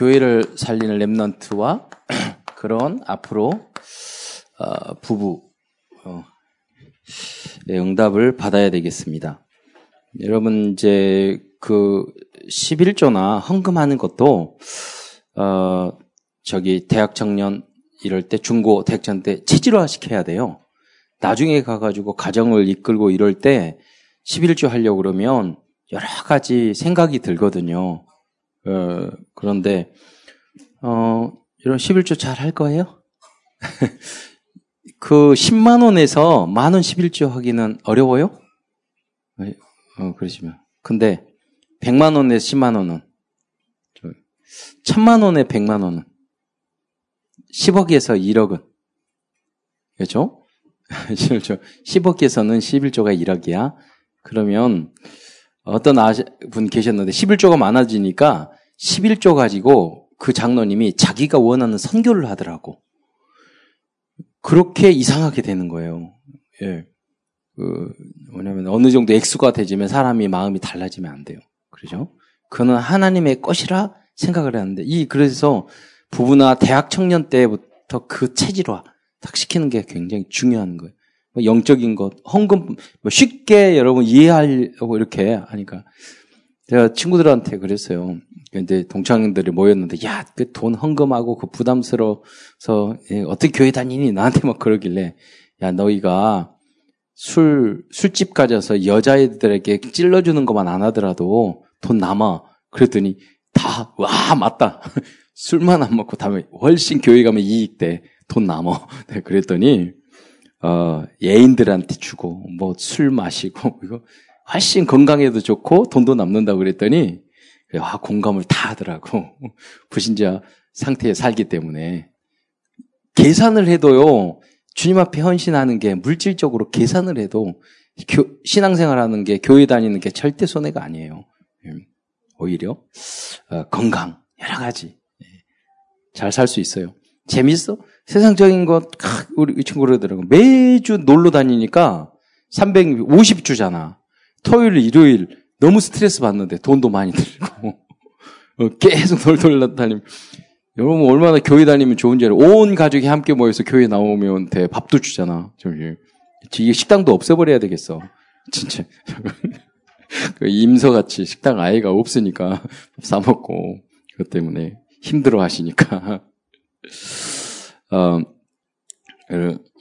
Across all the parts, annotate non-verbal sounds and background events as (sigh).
교회를 살리는 랩넌트와 (clears throat) 그런 앞으로 어, 부부 어, 응답을 받아야 되겠습니다. 여러분 이제 그 11조나 헌금하는 것도 어 저기 대학 청년 이럴 때 중고 대학 청년 때 체질화 시켜야 돼요. 나중에 가가지고 가정을 이끌고 이럴 때 11조 하려고 그러면 여러 가지 생각이 들거든요. 어, 그런데, 어, 이런 11조 잘 할 거예요? (laughs) 그 10만 원에서 만 원 11조 하기는 어려워요? 어, 그러시면. 근데 100만 원에서 10만 원은 1000만 원에 100만 원은 10억에서 1억은 그렇죠? (laughs) 10억에서는 11조가 1억이야. 그러면 어떤 분 계셨는데 11조가 많아지니까 11조 가지고 그 장로님이 자기가 원하는 선교를 하더라고. 그렇게 이상하게 되는 거예요. 예. 그, 뭐냐면 어느 정도 액수가 되지면 사람이 마음이 달라지면 안 돼요. 그러죠? 그는 하나님의 것이라 생각을 하는데, 이, 그래서 부부나 대학 청년 때부터 그 체질화 딱 시키는 게 굉장히 중요한 거예요. 뭐 영적인 것, 헌금, 뭐 쉽게 여러분 이해하려고 이렇게 하니까. 제가 친구들한테 그랬어요. 근데 동창들이 모였는데, 야, 그 돈 헌금하고 그 부담스러워서 예, 어떻게 교회 다니니? 나한테 막 그러길래, 야, 너희가 술, 술집 가져서 여자애들에게 찔러주는 것만 안 하더라도 돈 남아. 그랬더니 다, 와, 맞다. (laughs) 술만 안 먹고 다음에 훨씬 교회 가면 이익 돼. 돈 남아. (laughs) 네, 그랬더니, 어, 예인들한테 주고, 뭐 술 마시고, (laughs) 이거 훨씬 건강에도 좋고 돈도 남는다고 그랬더니, 와, 공감을 다 하더라고. (laughs) 부신자 상태에 살기 때문에. 계산을 해도요, 주님 앞에 헌신하는 게 물질적으로 계산을 해도 교, 신앙생활 하는 게 교회 다니는 게 절대 손해가 아니에요. 음, 오히려 어, 건강 여러 가지 예, 잘살 수 있어요. 재밌어? 세상적인 것 우리 이 친구 그러더라고 매주 놀러 다니니까 350주잖아. 토요일, 일요일 너무 스트레스 받는데 돈도 많이 들고 어, 계속 (laughs) 놀러 다니면 여러분 얼마나 교회 다니면 좋은지 알아요. 온 가족이 함께 모여서 교회 나오면 대 밥도 주잖아. 저기 이게 식당도 없애버려야 되겠어. 진짜 (laughs) 그 임서같이 식당 아이가 없으니까 (laughs) 사 먹고 그것 때문에 힘들어 하시니까 어,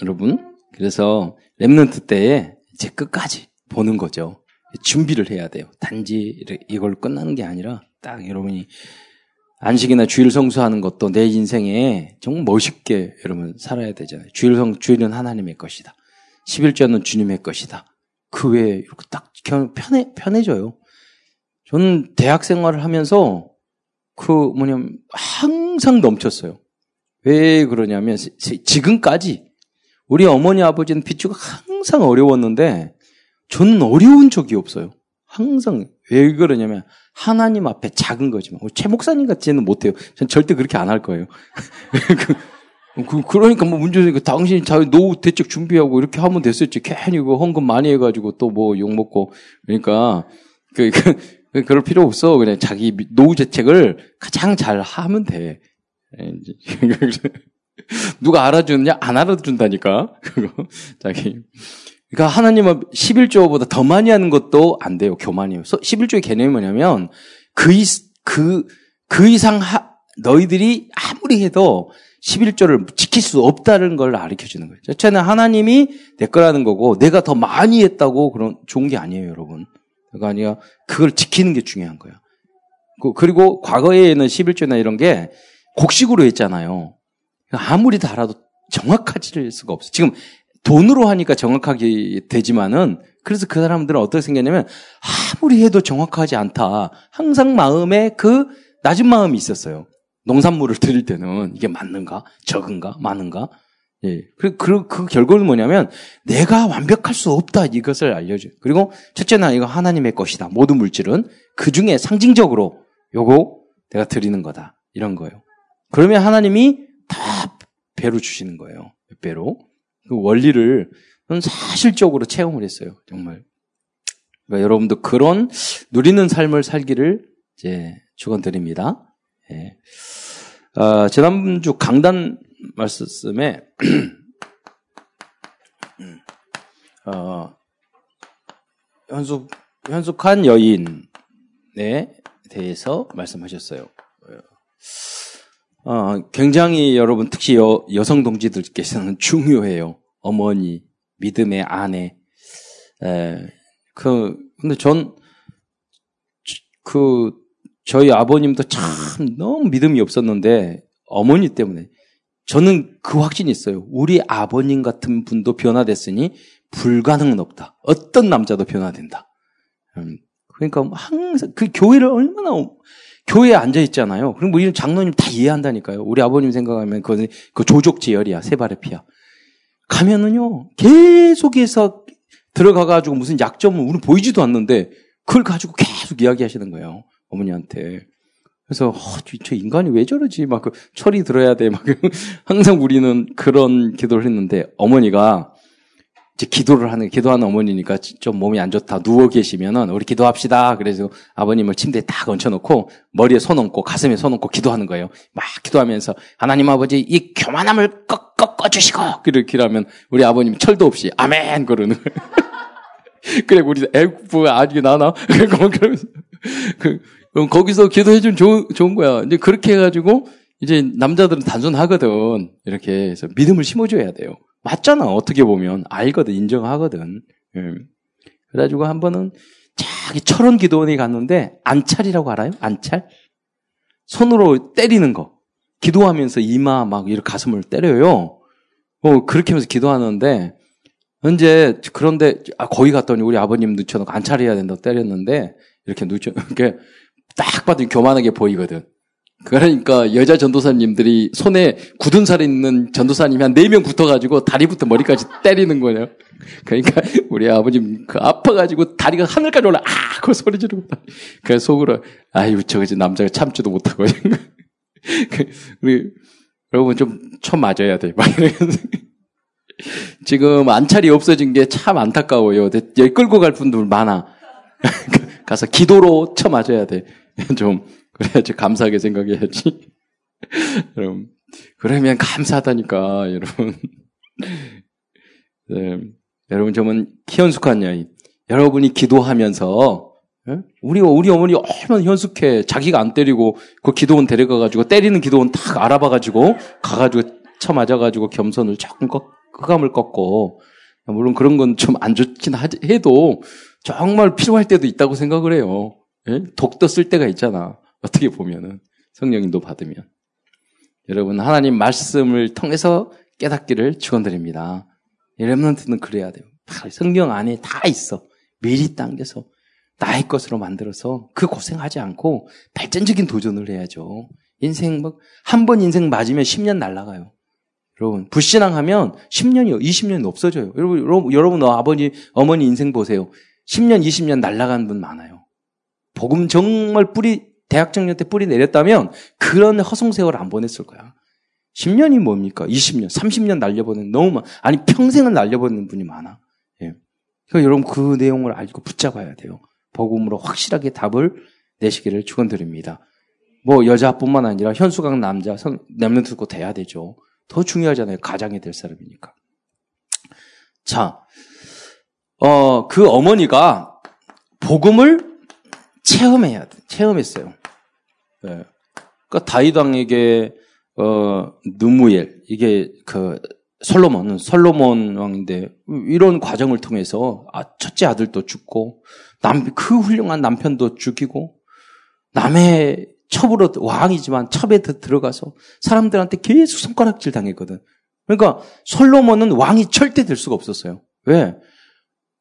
여러분 그래서 랩런트 때에 이제 끝까지 보는 거죠. 준비를 해야 돼요. 단지 이걸 끝나는 게 아니라 딱 여러분이 안식이나 주일 성수하는 것도 내 인생에 정말 멋있게 여러분 살아야 되잖아요. 주일 성, 주일은 하나님의 것이다. 11조는 주님의 것이다. 그 외에 이렇게 딱 편해, 편해져요. 저는 대학 생활을 하면서 그 뭐냐면 항상 넘쳤어요. 왜 그러냐면 지금까지 우리 어머니 아버지는 빚주가 항상 어려웠는데 저는 어려운 적이 없어요. 항상 왜 그러냐면 하나님 앞에 작은 거지만 최 목사님 같지는 못해요. 전 절대 그렇게 안 할 거예요. (laughs) 그, 그러니까 뭐 문제는 당신이 자 노후 대책 준비하고 이렇게 하면 됐었지. 괜히 그 헌금 많이 해가지고 또 뭐 욕 먹고 그러니까 그, 그 그럴 필요 없어. 그냥 자기 노후 대책을 가장 잘 하면 돼. 예, (laughs) 누가 알아주느냐? 안 알아준다니까. (laughs) 그거 자기 그러니까 하나님은 11조보다 더 많이 하는 것도 안 돼요. 교만이에요. 11조의 개념이 뭐냐면 그, 그, 그 이상 하, 너희들이 아무리 해도 11조를 지킬 수 없다는 걸 가르쳐 주는 거예요. 저는 하나님이 내 거라는 거고 내가 더 많이 했다고 그런 좋은 게 아니에요, 여러분. 그가 아니라 그걸 지키는 게 중요한 거예요. 그, 그리고 과거에는 11조나 이런 게 곡식으로 했잖아요. 아무리 달아도 정확하지 수가 없어. 지금 돈으로 하니까 정확하게 되지만은 그래서 그 사람들은 어떻게 생겼냐면 아무리 해도 정확하지 않다. 항상 마음에 그 낮은 마음이 있었어요. 농산물을 (laughs) 드릴 때는 이게 맞는가? 적은가? 많은가? 예. 그, 그, 그 결과는 뭐냐면 내가 완벽할 수 없다. 이것을 알려줘요. 그리고 첫째는 이거 하나님의 것이다. 모든 물질은 그 중에 상징적으로 요거 내가 드리는 거다. 이런 거예요. 그러면 하나님이 다 배로 주시는 거예요. 몇 배로. 그 원리를 사실적으로 체험을 했어요. 정말. 그러니까 여러분도 그런 누리는 삶을 살기를 이제 축원드립니다. 예. 어, 지난주 강단 말씀에 (clears throat) 어, 현숙 현숙한 여인에 대해서 말씀하셨어요. 어, 굉장히 여러분 특히 여, 여성 동지들께서는 중요해요. 어머니, 믿음의 아내. 에, 그 근데 전 그 저희 아버님도 참 너무 믿음이 없었는데 어머니 때문에 저는 그 확신이 있어요. 우리 아버님 같은 분도 변화됐으니 불가능은 없다. 어떤 남자도 변화된다. 음, 그러니까 항상 그 교회를 얼마나 교회에 앉아 있잖아요. 그럼 뭐 이런 장로님 다 이해한다니까요. 우리 아버님 생각하면 그, 그 조족 지열이야. 세발의 피야. 가면은요, 계속해서 들어가 가지고 무슨 약점을 우리 보이지도 않는데 그걸 가지고 계속 이야기하시는 거예요. 어머니한테. 그래서, 어, 저 인간이 왜 저러지? 막 그 철이 들어야 돼. 막 (laughs) 항상 우리는 그런 기도를 했는데 어머니가 이제 기도를 하는, 기도하는 어머니니까 좀 몸이 안 좋다. 누워 계시면은 우리 기도합시다. 그래서 아버님을 침대에 딱 얹혀놓고 머리에 손 얹고 가슴에 손 얹고 기도하는 거예요. 막 기도하면서 하나님 아버지 이 교만함을 꺾, 꺾어 주시고 그렇게 기도하면 우리 아버님 철도 없이 아멘 그러는 거예요. (laughs) 그래 우리 애국부 아직 나나 (laughs) 그러면서 그 거기서 기도해 주면 좋은, 좋은 거야. 이제 그렇게 해가지고 이제 남자들은 단순하거든. 이렇게 해서 믿음을 심어줘야 돼요. 맞잖아. 어떻게 보면 알거든, 인정하거든. 예. 그래가지고 한 번은 자기 철원 기도원에 갔는데 안찰이라고 알아요? 안찰? 손으로 때리는 거. 기도하면서 이마 막 이렇게 가슴을 때려요. 어, 그렇게 하면서 기도하는데 언제 그런데 아, 거기 갔더니 우리 아버님 늦춰놓고 안찰해야 된다고 때렸는데 이렇게 늦춰 이렇게 딱 봐도 교만하게 보이거든. 그러니까 여자 전도사님들이 손에 굳은 살 있는 전도사님이 한 네 명 붙어가지고 다리부터 머리까지 때리는 거예요. 그러니까 우리 아버님 그 아파가지고 다리가 하늘까지 올라 아! 그 소리 지르고 그 속으로 아유 저거지 남자가 참지도 못하고 (laughs) 그, 우리 여러분 좀 쳐 맞아야 돼. 지금 안찰이 없어진 게 참 안타까워요. 여기 끌고 갈 분들 많아. (laughs) 가서 기도로 쳐 맞아야 돼. 좀 그래야지 감사하게 생각해야지. (laughs) 여러분, 그러면 감사하다니까, 여러분. 네, 여러분, 저는 현숙한 여인. 여러분이 기도하면서, 네? 우리, 우리 어머니 얼마나 현숙해. 자기가 안 때리고, 그 기도원 데려가가지고, 때리는 기도원 딱 알아봐가지고, 가가지고, 쳐 맞아가지고, 겸손을 조금 꺾, 흑감을 꺾고, 물론 그런 건 좀 안 좋긴 해도, 정말 필요할 때도 있다고 생각을 해요. 예? 독도 쓸 때가 있잖아. (laughs) 어떻게 보면은 성령님도 받으면 여러분 하나님 말씀을 통해서 깨닫기를 축원드립니다. 여러분한테는 그래야 돼요. 성경 안에 다 있어. 미리 당겨서 나의 것으로 만들어서 그 고생하지 않고 발전적인 도전을 해야죠. 인생 막 한 번 인생 맞으면 10년 날라가요. 여러분 불신앙하면 10년이요, 20년이 없어져요. 여러분, 여러분 아버지, 어머니 인생 보세요. 10년, 20년 날라간 분 많아요. 복음 정말 뿌리 대학 정년 때 뿌리 내렸다면 그런 허송 세월 안 보냈을 거야. 10년이 뭡니까? 20년, 30년 날려보는 너무 많, 아니 평생을 날려보는 분이 많아. 예. 그러니까 여러분 그 내용을 알고 붙잡아야 돼요. 복음으로 확실하게 답을 내시기를 축원드립니다. 뭐 여자뿐만 아니라 현수강 남자, 남녀 듣고 돼야 되죠. 더 중요하잖아요. 가장이 될 사람이니까. 자, 어, 그 어머니가 복음을 체험해야 돼. 체험했어요. 네. 그러니까 다이당에게 어 누무엘 이게 그 솔로몬은 솔로몬 왕인데 이런 과정을 통해서 아, 첫째 아들도 죽고 남 그 훌륭한 남편도 죽이고 남의 첩으로 왕이지만 첩에 들어가서 사람들한테 계속 손가락질 당했거든. 그러니까 솔로몬은 왕이 절대 될 수가 없었어요. 왜?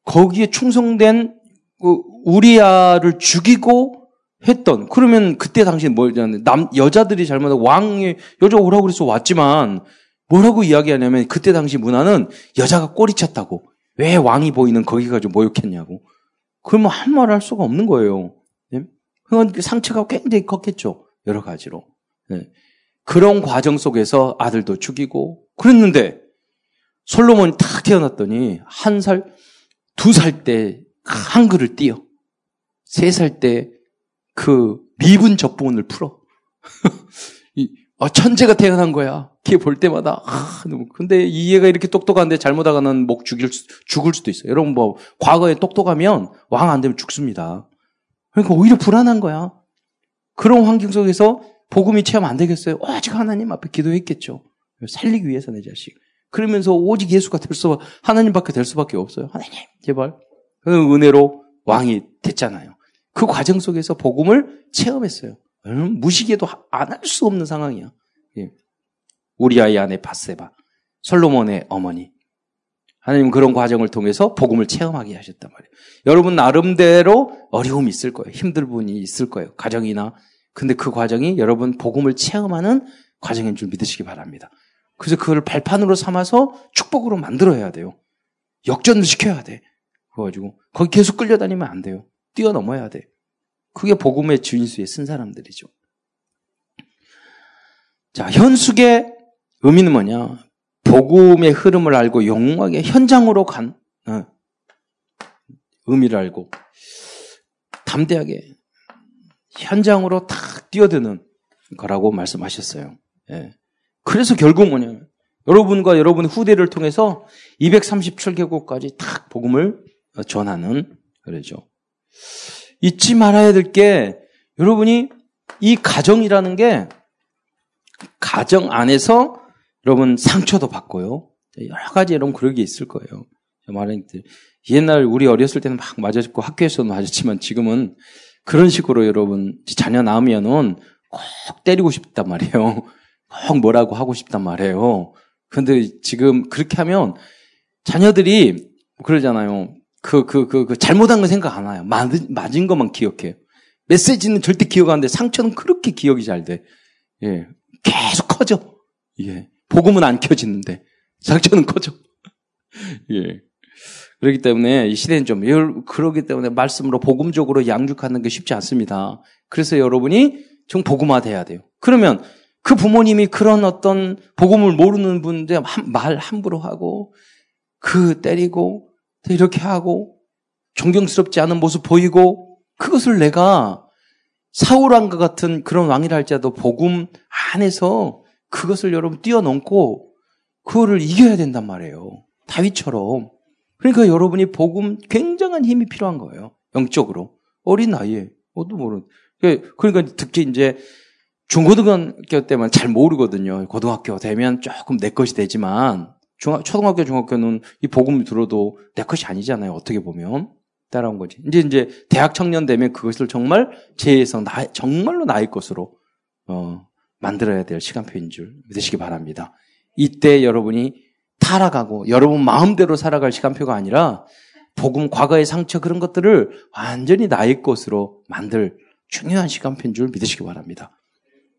거기에 충성된 그 우리아를 죽이고 했던 그러면 그때 당시에 뭐였냐면 남 여자들이 잘못하고 왕이 여자 오라고 그래서 왔지만 뭐라고 이야기하냐면 그때 당시 문화는 여자가 꼬리 쳤다고 왜 왕이 보이는 거기 가지고 모욕했냐고 그러면 한 말 할 수가 없는 거예요. 네? 그건 상처가 굉장히 컸겠죠 여러 가지로 네. 그런 과정 속에서 아들도 죽이고 그랬는데 솔로몬이 탁 태어났더니 한 살, 두 살 때 한글을 띄어 세 살 때 그 미분 접분을 풀어. (laughs) 어, 천재가 태어난 거야. 걔 볼 때마다, 아, 너무. 근데 이 얘가 이렇게 똑똑한데 잘못하가는 목 죽일, 수, 죽을 수도 있어요. 여러분 뭐, 과거에 똑똑하면 왕 안 되면 죽습니다. 그러니까 오히려 불안한 거야. 그런 환경 속에서 복음이 체험 안 되겠어요? 오직 하나님 앞에 기도했겠죠. 살리기 위해서 내 자식. 그러면서 오직 예수가 될 수, 하나님밖에 될 수밖에 없어요. 하나님, 제발. 그 은혜로 왕이 됐잖아요. 그 과정 속에서 복음을 체험했어요. 무시기에도 안 할 수 없는 상황이야. 예. 우리 아이 안에 바세바, 솔로몬의 어머니. 하나님 그런 과정을 통해서 복음을 체험하게 하셨단 말이에요. 여러분 나름대로 어려움이 있을 거예요. 힘들 분이 있을 거예요. 가정이나. 근데 그 과정이 여러분 복음을 체험하는 과정인 줄 믿으시기 바랍니다. 그래서 그걸 발판으로 삼아서 축복으로 만들어야 돼요. 역전을 시켜야 돼. 그래가지고 거기 계속 끌려다니면 안 돼요. 뛰어넘어야 돼. 그게 복음의 주인수에 쓴 사람들이죠. 자, 현숙의 의미는 뭐냐? 복음의 흐름을 알고 영웅하게 현장으로 간 어, 의미를 알고 담대하게 현장으로 탁 뛰어드는 거라고 말씀하셨어요. 예. 그래서 결국 뭐냐? 여러분과 여러분의 후대를 통해서 237개국까지 탁 복음을 전하는 그러죠. 잊지 말아야 될 게 여러분이 이 가정이라는 게 가정 안에서 여러분 상처도 받고요. 여러 가지 여러분 그런 게 있을 거예요. 말하는 옛날 우리 어렸을 때는 막 맞았고 학교에서도 맞았지만 지금은 그런 식으로 여러분 자녀 낳으면은 꼭 때리고 싶단 말이에요. (laughs) 꼭 뭐라고 하고 싶단 말이에요. 근데 지금 그렇게 하면 자녀들이 그러잖아요. 그, 그, 그, 그 잘못한 거 생각 안 와요. 맞은, 맞은 것만 기억해요. 메시지는 절대 기억 안 돼. 상처는 그렇게 기억이 잘 돼. 예. 계속 커져. 예. 복음은 안 켜지는데. 상처는 커져. (laughs) 예. 그렇기 때문에 이 시대는 좀, 그러기 때문에 말씀으로 복음적으로 양육하는 게 쉽지 않습니다. 그래서 여러분이 좀 복음화 돼야 돼요. 그러면 그 부모님이 그런 어떤 복음을 모르는 분들 말 함부로 하고, 그 때리고, 이렇게 하고 존경스럽지 않은 모습 보이고 그것을 내가 사울왕과 같은 그런 왕이라 할지라도 복음 안에서 그것을 여러분 뛰어넘고 그거를 이겨야 된단 말이에요. 다윗처럼. 그러니까 여러분이 복음 굉장한 힘이 필요한 거예요. 영적으로. 어린 나이에. 어도 모르는. 그러니까 특히 이제 중고등학교 때만 잘 모르거든요. 고등학교 되면 조금 내 것이 되지만 중학, 초등학교, 중학교는 이 복음을 들어도 내 것이 아니잖아요. 어떻게 보면. 따라온 거지. 이제, 이제, 대학 청년 되면 그것을 정말 제에서 나, 정말로 나의 것으로, 어, 만들어야 될 시간표인 줄 믿으시기 바랍니다. 이때 여러분이 타락하고 여러분 마음대로 살아갈 시간표가 아니라 복음, 과거의 상처 그런 것들을 완전히 나의 것으로 만들 중요한 시간표인 줄 믿으시기 바랍니다.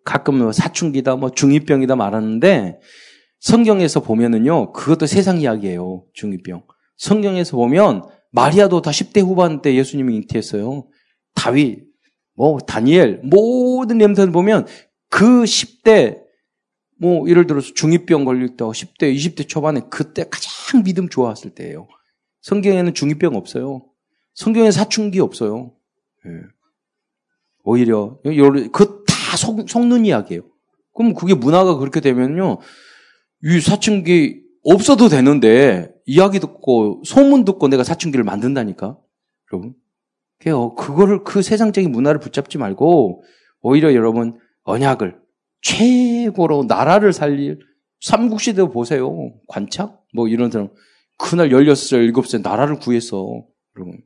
가끔 뭐 사춘기다, 뭐 중이병이다 말하는데 성경에서 보면은요, 그것도 세상 이야기예요. 중이병. 성경에서 보면 마리아도 다 10대 후반 때 예수님이 잉태했어요. 다윗, 뭐 다니엘 모든 냄새를 보면 그 10대 뭐 예를 들어서 중이병 걸릴 때 10대, 20대 초반에 그때 가장 믿음 좋았을 때예요. 성경에는 중이병 없어요. 성경에 사춘기 없어요. 예. 오히려 그 다 속는 이야기예요. 그럼 그게 문화가 그렇게 되면요. 이 사춘기 없어도 되는데 이야기 듣고 소문 듣고 내가 사춘기를 만든다니까. 여러분. 그거를 그 세상적인 문화를 붙잡지 말고 오히려 여러분 언약을 최고로 나라를 살릴 삼국시대 보세요. 관착? 뭐 이런 사람. 그날 16살, 7살 나라를 구했어. 여러분.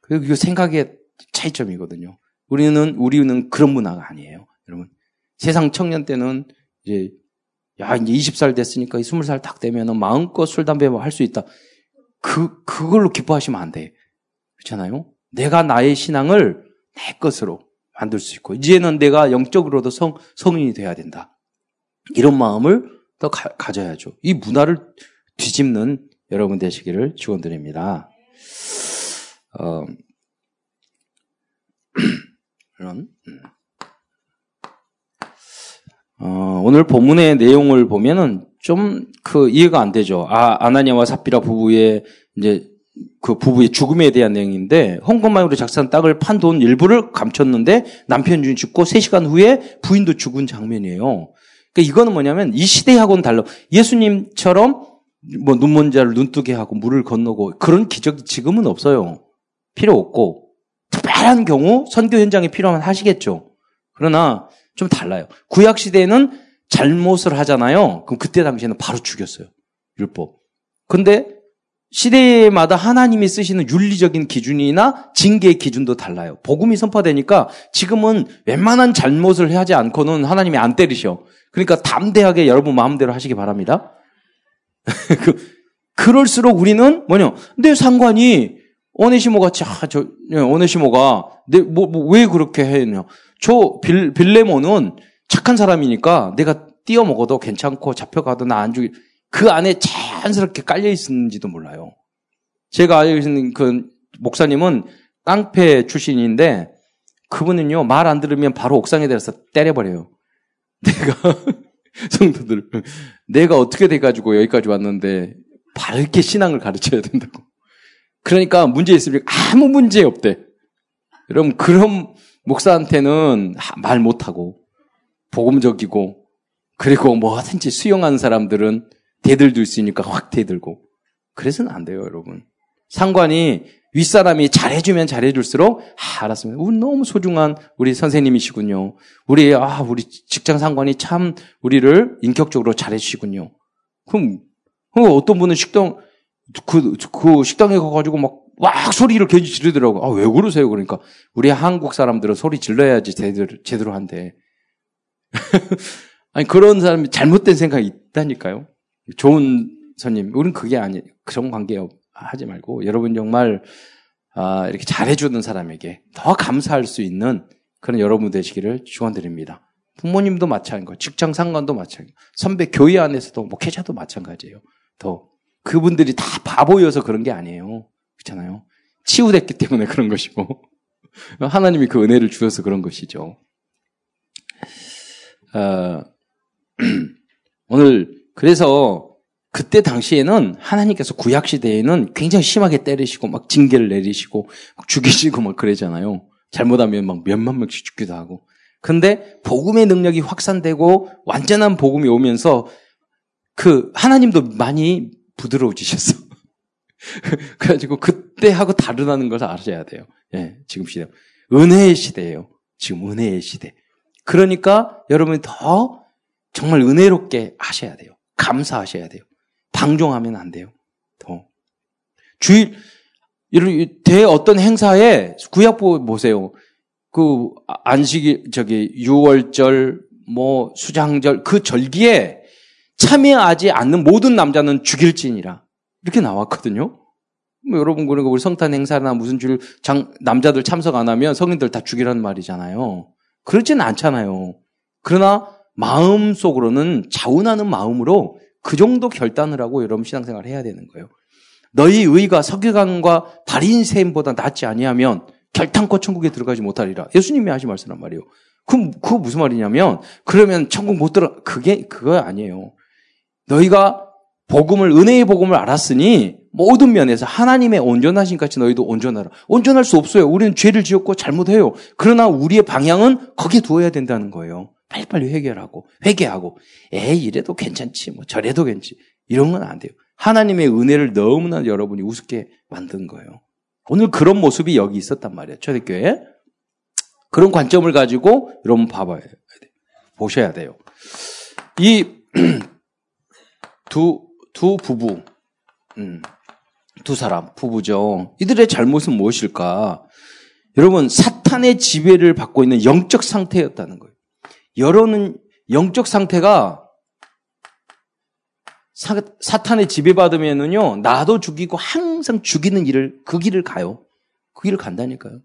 그 생각의 차이점이거든요. 우리는, 우리는 그런 문화가 아니에요. 여러분. 세상 청년 때는 이제 야, 이제 20살 됐으니까 20살 딱 되면 마음껏 술, 담배 뭐 할 수 있다. 그, 그걸로 기뻐하시면 안 돼. 그렇잖아요? 내가 나의 신앙을 내 것으로 만들 수 있고, 이제는 내가 영적으로도 성, 성인이 돼야 된다. 이런 마음을 더 가, 져야죠이 문화를 뒤집는 여러분 되시기를 축원드립니다. 어, (clears throat) 그런, 음. 어, 오늘 본문의 내용을 보면은 좀 그 이해가 안 되죠. 아, 아나니아와 삽비라 부부의 이제 그 부부의 죽음에 대한 내용인데 홍건마으로 작사한 땅을 판 돈 일부를 감췄는데 남편 이 죽고 3시간 후에 부인도 죽은 장면이에요. 그러니까 이거는 뭐냐면 이 시대하고는 달라. 예수님처럼 뭐 눈먼 자를 눈뜨게 하고 물을 건너고 그런 기적이 지금은 없어요. 필요 없고 특별한 경우 선교 현장에 필요하면 하시겠죠. 그러나 좀 달라요. 구약 시대에는 잘못을 하잖아요. 그럼 그때 당시에는 바로 죽였어요. 율법. 근데 시대마다 하나님이 쓰시는 윤리적인 기준이나 징계의 기준도 달라요. 복음이 선포되니까 지금은 웬만한 잘못을 하지 않고는 하나님이 안 때리셔. 그러니까 담대하게 여러분 마음대로 하시기 바랍니다. (laughs) 그, 그럴수록 우리는 뭐냐? 내 상관이 오네시모가 자, 저 오네시모가 내뭐왜 뭐, 그렇게 했냐? 저 빌, 빌레모는 착한 사람이니까 내가 띄어 먹어도 괜찮고 잡혀가도 나 안 죽이 그 안에 자연스럽게 깔려 있는지도 몰라요. 제가 알고 있는 그 목사님은 깡패 출신인데 그분은요 말 안 들으면 바로 옥상에 내려서 때려버려요. (laughs) 내가 성도들 내가 어떻게 돼가지고 여기까지 왔는데 밝게 신앙을 가르쳐야 된다고. 그러니까 문제 있으면 아무 문제 없대. 여러분 그런 목사한테는 말 못하고 복음적이고 그리고 뭐든지 수용하는 사람들은 대들도 있으니까 확 대들고. 그래서는 안 돼요, 여러분. 상관이 윗사람이 잘해주면 잘해줄수록, 아, 알았습니다. 우리 너무 소중한 우리 선생님이시군요. 우리, 아, 우리 직장 상관이 참 우리를 인격적으로 잘해주시군요. 그럼, 그럼 어떤 분은 식당, 그, 그 식당에 가가지고 막, 막 소리를 괜히 지르더라고. 아, 왜 그러세요? 그러니까, 우리 한국 사람들은 소리 질러야지 제대로, 제대로 한대. (laughs) 아니, 그런 사람이 잘못된 생각이 있다니까요. 좋은 손님, 우리는 그게 아니, 그런 관계 하지 말고, 여러분 정말, 아, 이렇게 잘해주는 사람에게 더 감사할 수 있는 그런 여러분 되시기를 축원드립니다. 부모님도 마찬가지고, 직장 상관도 마찬가지고, 선배 교회 안에서도 목회자도 마찬가지예요. 더 그분들이 다 바보여서 그런 게 아니에요. 그렇잖아요. 치유됐기 때문에 그런 것이고 (laughs) 하나님이 그 은혜를 주셔서 그런 것이죠. 어, (clears throat) 오늘 그래서 그때 당시에는 하나님께서 구약 시대에는 굉장히 심하게 때리시고 막 징계를 내리시고 막 죽이시고 막 그러잖아요. 잘못하면 막 몇만 명씩 죽기도 하고. 근데 복음의 능력이 확산되고 완전한 복음이 오면서 그 하나님도 많이 부드러워지셨어. (laughs) (laughs) 그래가지고 그때하고 다르다는 것을 아셔야 돼요. 예, 지금 시대. 은혜의 시대예요. 지금 은혜의 시대. 그러니까 여러분이 더 정말 은혜롭게 하셔야 돼요. 감사하셔야 돼요. 방종하면 안 돼요. 더. 주일, 대 어떤 행사에 구약보 보세요. 그 안식이, 저기, 6월절, 뭐, 수장절, 그 절기에 참여하지 않는 모든 남자는 죽일지니라. 이렇게 나왔거든요. 뭐 여러분, 그러니까 우리 성탄 행사나 무슨 줄, 장, 남자들 참석 안 하면 성인들 다 죽이라는 말이잖아요. 그렇지는 않잖아요. 그러나 마음 속으로는 자운하는 마음으로 그 정도 결단을 하고 여러분 신앙생활을 해야 되는 거예요. 너희 의가 석유관과 발인 셈보다 낫지 아니하면 결탄코 천국에 들어가지 못하리라. 예수님이 하신 말씀란 말이에요. 그럼 그거 무슨 말이냐면 그러면 천국 못 들어 그게 그거 아니에요. 너희가 복음을 은혜의 복음을 알았으니 모든 면에서 하나님의 온전하신 같이 너희도 온전하라. 온전할 수 없어요. 우리는 죄를 지었고 잘못해요. 그러나 우리의 방향은 거기에 두어야 된다는 거예요. 빨리빨리 해결하고 회개하고 에이 이래도 괜찮지 뭐 저래도 괜찮지 이런 건 안 돼요. 하나님의 은혜를 너무나 여러분이 우습게 만든 거예요. 오늘 그런 모습이 여기 있었단 말이에요. 초대교회 그런 관점을 가지고 여러분 봐봐야 돼요. 보셔야 돼요. 이 (clears throat) 두, 두 부부, 음, 두 사람, 부부죠. 이들의 잘못은 무엇일까? 여러분, 사탄의 지배를 받고 있는 영적 상태였다는 거예요. 여론은 영적 상태가 사, 사탄의 지배받으면은요, 나도 죽이고 항상 죽이는 일을, 그 길을 가요. 그 길을 간다니까요.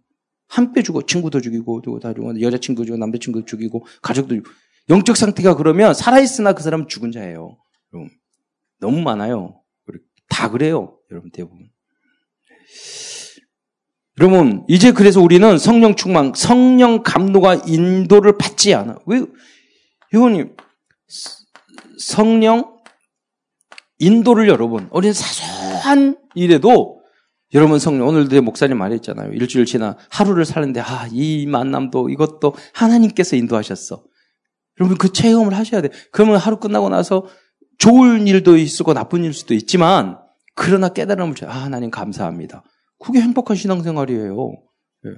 한뼈 주고, 친구도 죽이고, 다 죽고, 여자친구 죽이고, 남자친구 죽이고, 가족도 죽이고. 영적 상태가 그러면 살아있으나 그 사람은 죽은 자예요. 너무 많아요. 다 그래요. 여러분 대부분. 여러분, 이제 그래서 우리는 성령 충만, 성령 감도가 인도를 받지 않아. 왜, 회원님, 성령 인도를 여러분, 우리는 사소한 일에도 여러분 성령, 오늘도 목사님 말했잖아요. 일주일 지나 하루를 사는데, 아, 이 만남도 이것도 하나님께서 인도하셨어. 여러분 그 체험을 하셔야 돼. 그러면 하루 끝나고 나서 좋은 일도 있고 나쁜 일 수도 있지만 그러나 깨달음을 줘. 아, 하나님 감사합니다. 그게 행복한 신앙생활이에요. 예.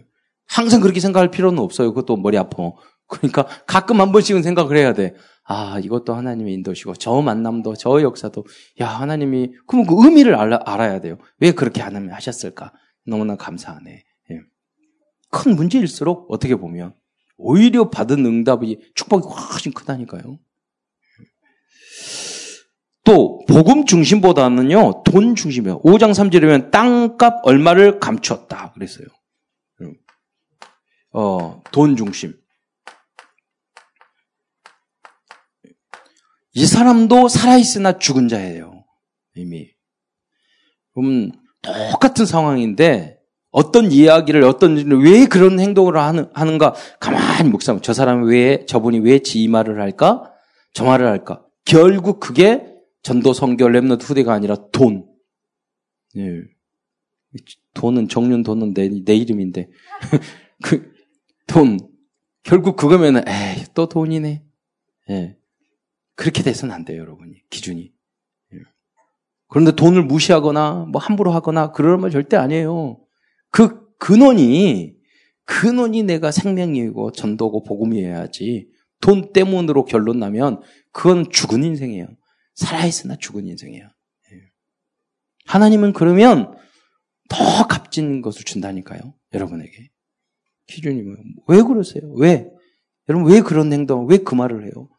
항상 그렇게 생각할 필요는 없어요. 그것도 머리 아파. 그러니까 가끔 한 번씩은 생각을 해야 돼. 아, 이것도 하나님의 인도시고, 저 만남도, 저 역사도, 야, 하나님이, 그러면 그 의미를 알아, 알아 야 돼요. 왜 그렇게 하나님 하셨을까? 너무나 감사하네. 예. 큰 문제일수록 어떻게 보면 오히려 받은 응답이 축복이 훨씬 크다니까요. 또 복음 중심보다는요 돈 중심이에요. 5장 3절이면 땅값 얼마를 감추었다 그랬어요. 어, 돈 중심. 이 사람도 살아있으나 죽은 자예요. 이미. 그럼 똑같은 상황인데 어떤 이야기를 어떤 왜 그런 행동을 하는, 하는가 가만히 묵상. 저 사람이 왜 저분이 왜 지 말을 할까? 저 말을 할까? 결국 그게 전도 성교 랩너트 후대가 아니라 돈. 예. 돈은 정륜 돈은 내, 내 이름인데 (laughs) 그 돈. 결국 그거면은 에이 또 돈이네. 예. 그렇게 돼서는 안 돼요, 여러분이 기준이. 예. 그런데 돈을 무시하거나 뭐 함부로 하거나 그러면 절대 아니에요. 그 근원이 근원이 내가 생명이고 전도고 복음이어야지 돈 때문으로 결론 나면 그건 죽은 인생이에요. 살아있으나 죽은 인생이에요. 예. 하나님은 그러면 더 값진 것을 준다니까요. 여러분에게. 기준이 뭐예요? 왜 그러세요? 왜? 여러분 왜 그런 행동, 왜 그 말을 해요?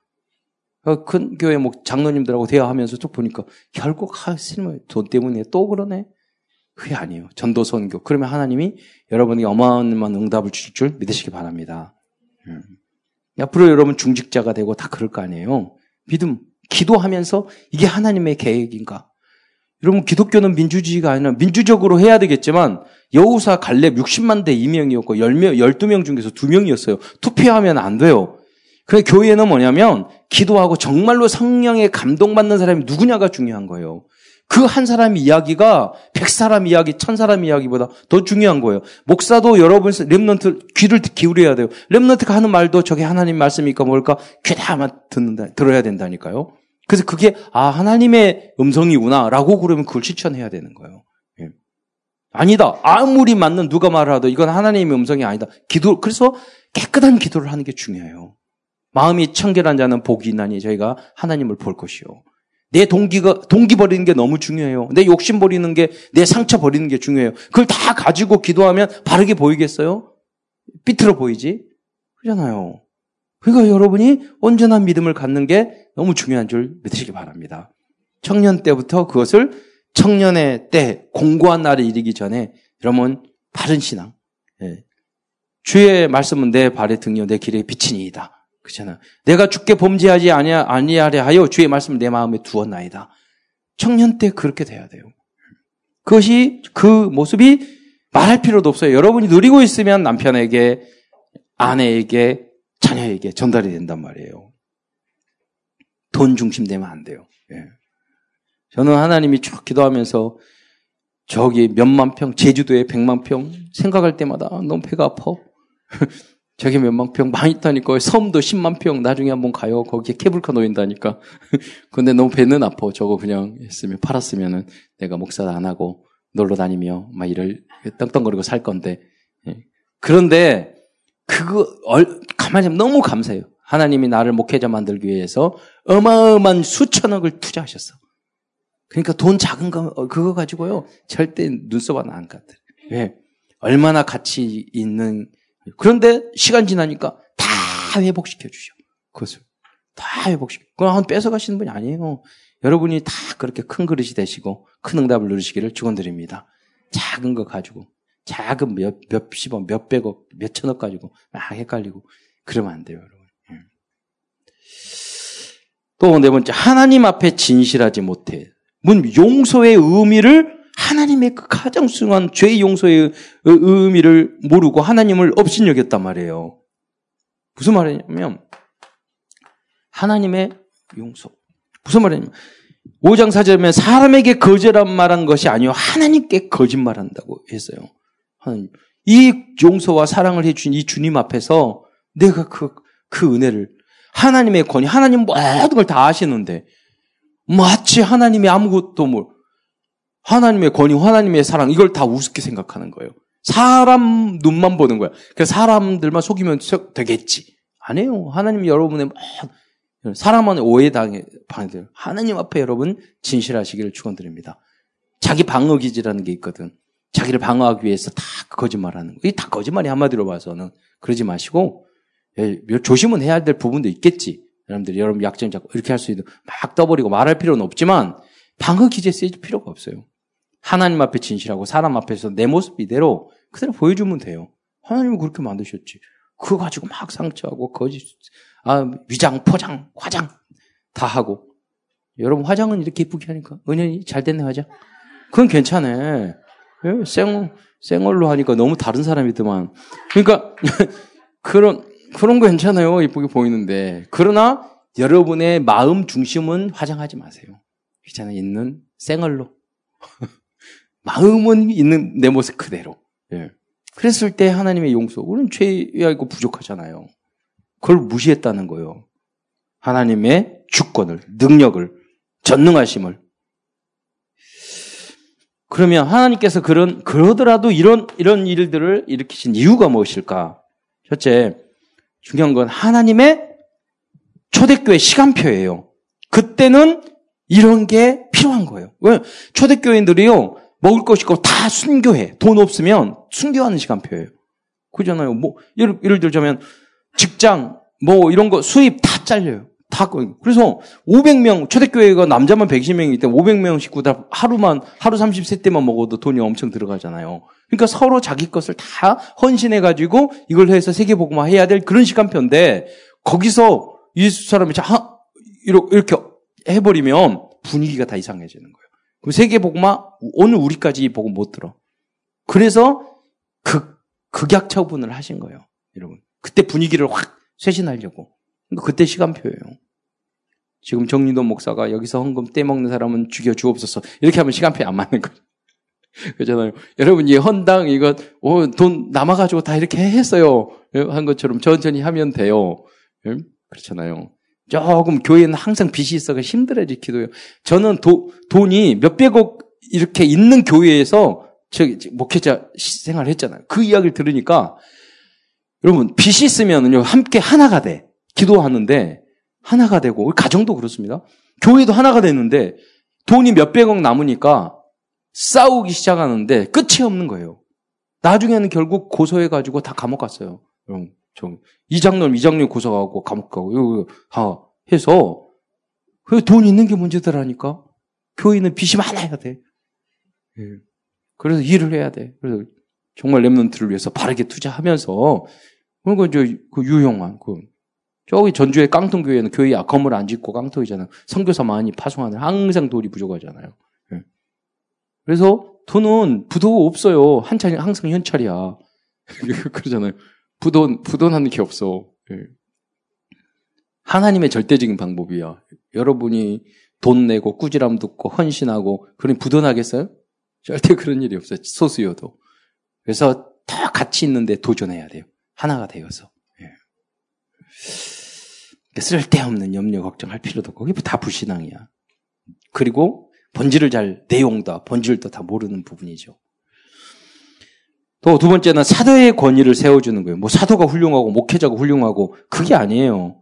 어, 큰 교회 뭐 장로님들하고 대화하면서 쭉 보니까 결국 하시는 돈 때문에 또 그러네? 그게 아니에요. 전도 선교. 그러면 하나님이 여러분에게 어마어마한 응답을 주실 줄 믿으시기 바랍니다. 음. 앞으로 여러분 중직자가 되고 다 그럴 거 아니에요. 믿음, 기도하면서 이게 하나님의 계획인가? 여러분 기독교는 민주주의가 아니라 민주적으로 해야 되겠지만 여호수아 갈렙 60만 대 2명이었고 10명, 12명 중에서 2명이었어요. 투표하면 안 돼요. 그래 교회는 뭐냐면 기도하고 정말로 성령에 감동받는 사람이 누구냐가 중요한 거예요. 그 한 사람 이야기가 백 사람 이야기, 천 사람 이야기보다 더 중요한 거예요. 목사도 여러분 remnant 귀를 기울여야 돼요. remnant가 하는 말도 저게 하나님 말씀이니까 뭘까 귀다 듣는다 들어야 된다니까요. 그래서 그게 아 하나님의 음성이구나라고 그러면 그걸 실천해야 되는 거예요. 예. 아니다. 아무리 맞는 누가 말을 하도 이건 하나님의 음성이 아니다. 기도 그래서 깨끗한 기도를 하는 게 중요해요. 마음이 청결한 자는 복이 있나니 저희가 하나님을 볼 것이요. 내 동기가 동기 버리는 게 너무 중요해요. 내 욕심 버리는 게 내 상처 버리는 게 중요해요. 그걸 다 가지고 기도하면 바르게 보이겠어요? 삐뚤어 보이지? 그러잖아요. 그러니까 여러분이 온전한 믿음을 갖는 게 너무 중요한 줄 믿으시기 바랍니다. 청년 때부터 그것을 청년의 때 공고한 날에 이르기 전에 여러분 바른 신앙. 예. 주의 말씀은 내 발의 등이요 내 길의 빛이니이다. 그렇잖아. 내가 죽게 범죄하지 아니하, 아니하려 하여 주의 말씀을 내 마음에 두었나이다. 청년 때 그렇게 돼야 돼요. 그것이 그 모습이 말할 필요도 없어요. 여러분이 누리고 있으면 남편에게, 아내에게, 자녀에게 전달이 된단 말이에요. 돈 중심 되면 안 돼요. 예. 저는 하나님이 쭉 기도하면서 저기 몇만 평, 제주도에 백만 평 생각할 때마다 너무 배가 아파. (laughs) 저기 몇만 평 많이 있다니까. 섬도 10만 평 나중에 한번 가요. 거기에 케이블카 놓인다니까. (laughs) 근데 너무 배는 아파. 저거 그냥 했으면 팔았으면은 내가 목사 안 하고 놀러 다니며 막 이를 떵떵거리고 살 건데. 예. 그런데 그거 가만히 너무 감사해요. 하나님이 나를 목회자 만들기 위해서 어마어마한 수천억을 투자하셨어. 그러니까 돈 작은 거 그거 가지고요 절대 눈썹 하나 안 같아. 왜? 얼마나 가치 있는 그런데 시간 지나니까 다 회복시켜 주셔. 그것을. 다 회복시켜. 그건 뺏어 가시는 분이 아니에요. 여러분이 다 그렇게 큰 그릇이 되시고 큰 응답을 누리시기를 축원드립니다. 작은 거 가지고 작은 몇, 몇십억, 몇백억, 몇천억 가지고 막 헷갈리고 그러면 안 돼요, 여러분. 예. 또네 번째, 하나님 앞에 진실하지 못해. 문 용서의 의미를 하나님의 그 가장 중요한 죄 용서의 의미를 모르고 하나님을 업신여겼단 말이에요. 무슨 말이냐면 하나님의 용서. 무슨 말이냐면 5장 4절에 사람에게 거절한 말한 것이 아니요 하나님께 거짓말한다고 했어요. 하나님. 이 용서와 사랑을 해준 이 주님 앞에서 내가 그, 그 은혜를 하나님의 권위, 하나님 모든 걸 다 아시는데 마치 하나님이 아무것도 뭐 하나님의 권위, 하나님의 사랑 이걸 다 우습게 생각하는 거예요. 사람 눈만 보는 거야. 그래서 사람들만 속이면 되겠지. 아니에요. 하나님 여러분의 사람은 오해당해 방해들. 하나님 앞에 여러분 진실하시기를 축원드립니다. 자기 방어 기지라는 게 있거든. 자기를 방어하기 위해서 다 거짓말하는 거. 이게 다 거짓말이 한마디로 봐서는 그러지 마시고 예, 조심은 해야 될 부분도 있겠지. 여러분들이 여러분 약점 잡고 이렇게 할 수 있는 막 떠버리고 말할 필요는 없지만 방어 기제 쓰일 필요가 없어요. 하나님 앞에 진실하고 사람 앞에서 내 모습 이대로 그대로 보여주면 돼요. 하나님은 그렇게 만드셨지. 그거 가지고 막 상처하고 거짓, 아, 위장, 포장, 화장 다 하고. 여러분 화장은 이렇게 이쁘게 하니까 은연히 잘 됐네 화장. 그건 괜찮아. 예, 생, 생얼로 하니까 너무 다른 사람이더만. 그러니까 (laughs) 그런 그런 거 괜찮아요. 이쁘게 보이는데. 그러나 여러분의 마음 중심은 화장하지 마세요. 귀찮아 있는 생얼로. (laughs) 마음은 있는 내 모습 그대로. 예. 그랬을 때 하나님의 용서. 우리는 죄이고 부족하잖아요. 그걸 무시했다는 거예요. 하나님의 주권을, 능력을, 전능하심을. 그러면 하나님께서 그런, 그러더라도 이런, 이런 일들을 일으키신 이유가 무엇일까? 첫째, 중요한 건 하나님의 초대교회 시간표예요. 그때는 이런 게 필요한 거예요. 왜? 초대교인들이요, 먹을 것이 없고 다 순교해. 돈 없으면 순교하는 시간표예요. 그잖아요. 뭐, 예를, 예를 들자면, 직장, 뭐, 이런 거 수입 다 잘려요. 다, 그래서 500명, 초대교회가 남자만 120명이기 때문에 500명 식구 다 하루만, 하루 30세대만 먹어도 돈이 엄청 들어가잖아요. 그러니까 서로 자기 것을 다 헌신해 가지고 이걸 해서 세계 복음화 해야 될 그런 시간표인데, 거기서 이 사람이 자, 이렇게 해 버리면 분위기가 다 이상해지는 거예요. 그 세계 복음화 오늘 우리까지 복음 못 들어. 그래서 극 극약 처분을 하신 거예요, 여러분. 그때 분위기를 확 쇄신하려고. 그때 시간표예요. 지금 정리도 목사가 여기서 헌금 떼먹는 사람은 죽여 주옵소서. 이렇게 하면 시간표에 안 맞는 거죠. (laughs) 그렇잖아요. 여러분, 이 헌당, 이거, 오, 돈 남아가지고 다 이렇게 했어요. 한 것처럼 천천히 하면 돼요. 그렇잖아요. 조금 교회는 항상 빚이 있어서 힘들어지 기도요. 저는 도, 돈이 몇백억 이렇게 있는 교회에서 저기 목회자 생활을 했잖아요. 그 이야기를 들으니까 여러분 빚이 있으면요 함께 하나가 돼 기도하는데 하나가 되고 가정도 그렇습니다. 교회도 하나가 되는데 돈이 몇백억 남으니까 싸우기 시작하는데 끝이 없는 거예요. 나중에는 결국 고소해가지고 다 감옥 갔어요. 여러분. 좀 이장님 이장님 고소하고 감옥 가고 다 해서 그돈 있는 게 문제더라니까. 교인은 빚이 많아야 돼. 예. 그래서 일을 해야 돼. 그래서 정말 랩런트를 위해서 바르게 투자하면서 그리고 이제 그 유용한 그 저기 전주의 깡통교회는 교회 건물 안 짓고 깡통이잖아요. 선교사 많이 파송하는 항상 돈이 부족하잖아요. 예. 그래서 돈은 부도 없어요. 한참 항상 현찰이야. (laughs) 그러잖아요. 부돈, 부돈하는 게 없어. 예. 하나님의 절대적인 방법이야. 여러분이 돈 내고 꾸지람 듣고 헌신하고 그런 부돈하겠어요? 절대 그런 일이 없어요. 소수여도. 그래서 다 같이 있는데 도전해야 돼요. 하나가 되어서. 예. 쓸데없는 염려 걱정할 필요도 없고 그게 다 불신앙이야. 그리고 본질을 잘 내용도 본질도 다 모르는 부분이죠. 또 두 번째는 사도의 권위를 세워주는 거예요. 뭐 사도가 훌륭하고 목회자가 훌륭하고 그게 아니에요.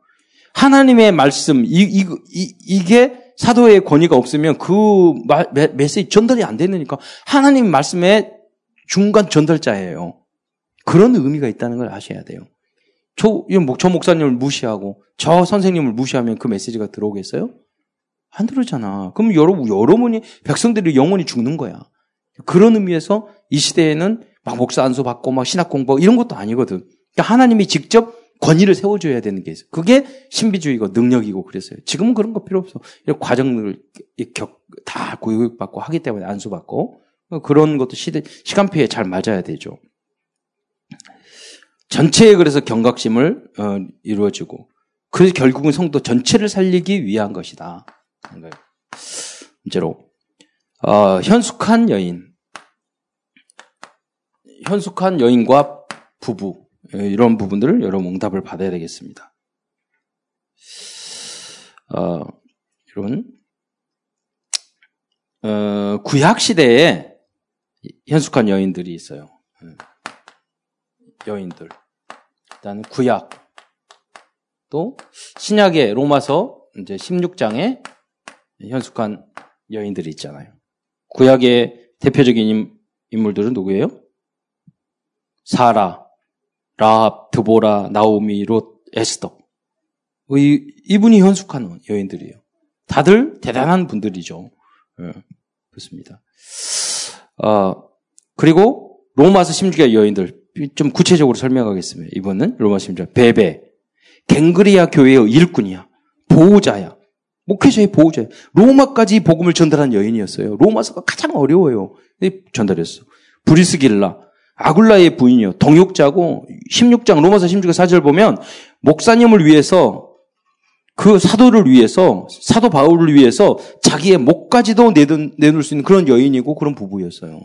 하나님의 말씀 이, 이, 이, 이게 사도의 권위가 없으면 그 메시지 전달이 안 되니까 하나님 말씀의 중간 전달자예요. 그런 의미가 있다는 걸 아셔야 돼요. 저, 저 목사님을 무시하고 저 선생님을 무시하면 그 메시지가 들어오겠어요? 안 들어오잖아. 그럼 여러분, 여러분이 백성들이 영원히 죽는 거야. 그런 의미에서 이 시대에는 막 목사 안수 받고 막 신학 공부 이런 것도 아니거든. 그러니까 하나님이 직접 권위를 세워줘야 되는 게 있어요. 그게 신비주의고 능력이고 그랬어요. 지금은 그런 거 필요 없어. 이런 과정을 다 교육받고 하기 때문에 안수받고 그런 것도 시대, 시간표에 잘 맞아야 되죠. 전체에 그래서 경각심을 어, 이루어지고 그래서 결국은 성도 전체를 살리기 위한 것이다. 문제로 어, 현숙한 여인 현숙한 여인과 부부 예, 이런 부분들을 여러분 응답을 받아야 되겠습니다. 어, 이런 어, 구약 시대에 현숙한 여인들이 있어요. 예. 여인들. 일단 구약. 또 신약의 로마서 이제 16장에 현숙한 여인들이 있잖아요. 구약의 대표적인 인물들은 누구예요? 사라, 라합, 드보라, 나오미, 롯, 에스더. 이, 이분이 현숙한 여인들이에요. 다들 대단한 분들이죠. 예, 그렇습니다. 어, 그리고 로마서 16개 여인들 좀 구체적으로 설명하겠습니다. 이번은 로마서 16장 베베 갱그리아 교회의 일꾼이야. 보호자야. 목회자의 보호자야. 로마까지 복음을 전달한 여인이었어요. 로마서가 가장 어려워요. 전달했어. 브리스길라 아굴라의 부인이요. 동역자고 16장 로마서 16장 4절 보면 목사님을 위해서 그 사도를 위해서 사도 바울을 위해서 자기의 목까지도 내놓을 수 있는 그런 여인이고 그런 부부였어요.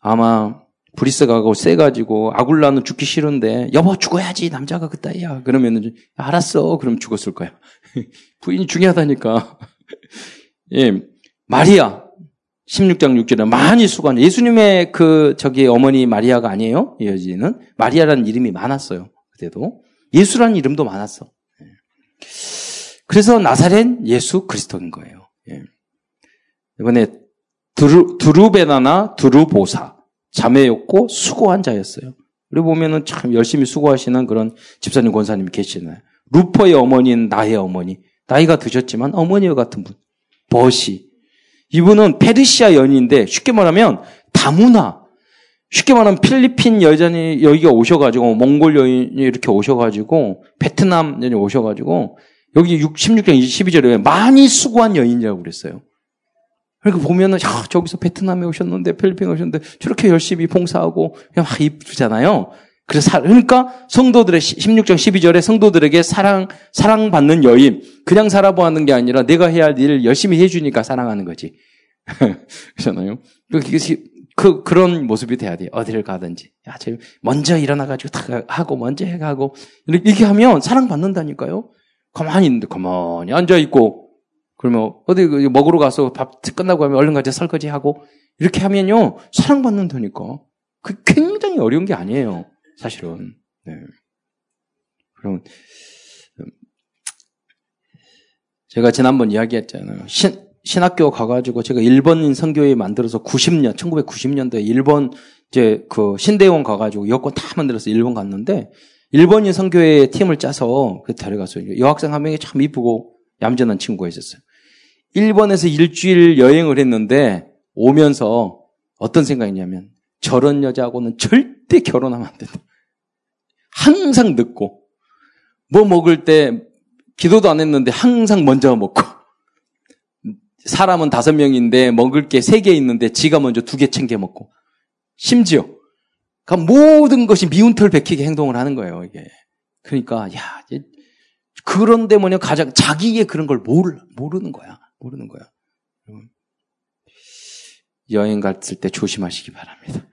아마 브리스가 가고 세가지고 아굴라는 죽기 싫은데 여보 죽어야지 남자가 그따위야. 그러면은 알았어. 그럼 죽었을 거야. (laughs) 부인이 중요하다니까. (laughs) 예 마리아. 16장 6절에 많이 수고한 예수님의 그 저기 어머니 마리아가 아니에요? 이 여지는 마리아라는 이름이 많았어요 그때도. 예수라는 이름도 많았어. 예. 그래서 나사렛 예수 그리스도인 거예요. 예. 이번에 두루, 두루베나나 두루보사 자매였고 수고한 자였어요. 우리 보면은 참 열심히 수고하시는 그런 집사님 권사님이 계시나요? 루퍼의 어머니는 나의 어머니. 나이가 드셨지만 어머니와 같은 분. 버시. 이분은 페르시아 연인인데 쉽게 말하면 다문화. 쉽게 말하면 필리핀 여자니 여기가 오셔가지고 몽골 여인이 이렇게 오셔가지고 베트남 여인이 오셔가지고 여기 16장 12절에 많이 수고한 여인이라고 그랬어요. 그러니까 보면은, 야, 저기서 베트남에 오셨는데, 필리핀에 오셨는데, 저렇게 열심히 봉사하고, 그냥 막 이쁘잖아요. 그래서, 그러니까 성도들의, 16장 12절에 성도들에게 사랑, 사랑받는 여인, 그냥 살아보는 게 아니라 내가 해야 할 일을 열심히 해주니까 사랑하는 거지. (laughs) 그렇잖아요. 그, 그, 그런 모습이 돼야 돼요. 어디를 가든지. 야, 저, 먼저 일어나가지고 다 하고, 먼저 해가고, 이렇게 하면 사랑받는다니까요. 가만히 있는데, 가만히 앉아 있고, 그러면 어디 그 먹으러 가서 밥 끝나고 하면 얼른 가서 설거지 하고 이렇게 하면요 사랑받는다니까. 그 굉장히 어려운 게 아니에요. 사실은. 네. 그럼 제가 지난번 이야기했잖아요. 신, 신학교 가가지고 제가 일본인 선교회 만들어서 90년, 1990년도에 일본 이제 그 신대원 가가지고 여권 다 만들어서 일본 갔는데 일본인 선교회 팀을 짜서 그 데려가서 여학생 한 명이 참 이쁘고 얌전한 친구가 있었어요. 일본에서 일주일 여행을 했는데 오면서 어떤 생각이냐면 저런 여자하고는 절대 결혼하면 안 된다. 항상 늦고 뭐 먹을 때 기도도 안 했는데 항상 먼저 먹고 사람은 다섯 명인데 먹을 게 세 개 있는데 지가 먼저 두 개 챙겨 먹고 심지어 그러니까 모든 것이 미운 털 베끼게 행동을 하는 거예요 이게 그러니까 야 그런데 뭐냐 가장 자기의 그런 걸 모르, 모르는 거야 모르는 거야. 여행 갔을 때 조심하시기 바랍니다.